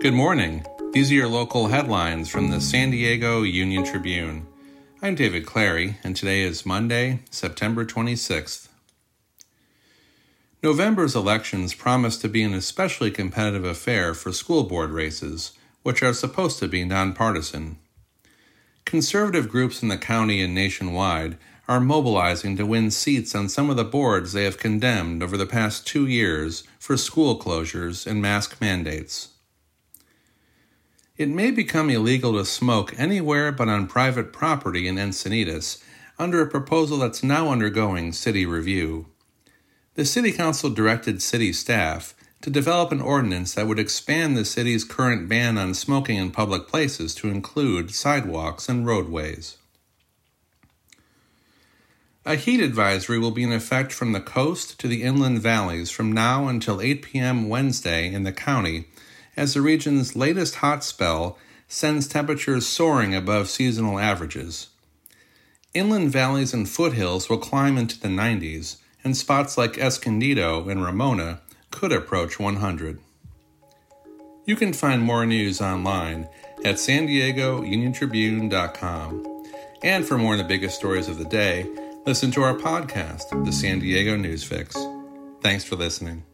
Good morning. These are your local headlines from the San Diego Union Tribune. I'm David Clary, and today is Monday, September 26th. November's elections promise to be an especially competitive affair for school board races, which are supposed to be nonpartisan. Conservative groups in the county and nationwide are mobilizing to win seats on some of the boards they have condemned over the past two years for school closures and mask mandates. It may become illegal to smoke anywhere but on private property in Encinitas under a proposal that's now undergoing city review. The City Council directed city staff to develop an ordinance that would expand the city's current ban on smoking in public places to include sidewalks and roadways. A heat advisory will be in effect from the coast to the inland valleys from now until 8 p.m. Wednesday in the county as the region's latest hot spell sends temperatures soaring above seasonal averages. Inland valleys and foothills will climb into the 90s, and spots like Escondido and Ramona could approach 100. You can find more news online at san diego union tribune.com. And for more of the biggest stories of the day, listen to our podcast, The San Diego News Fix. Thanks for listening.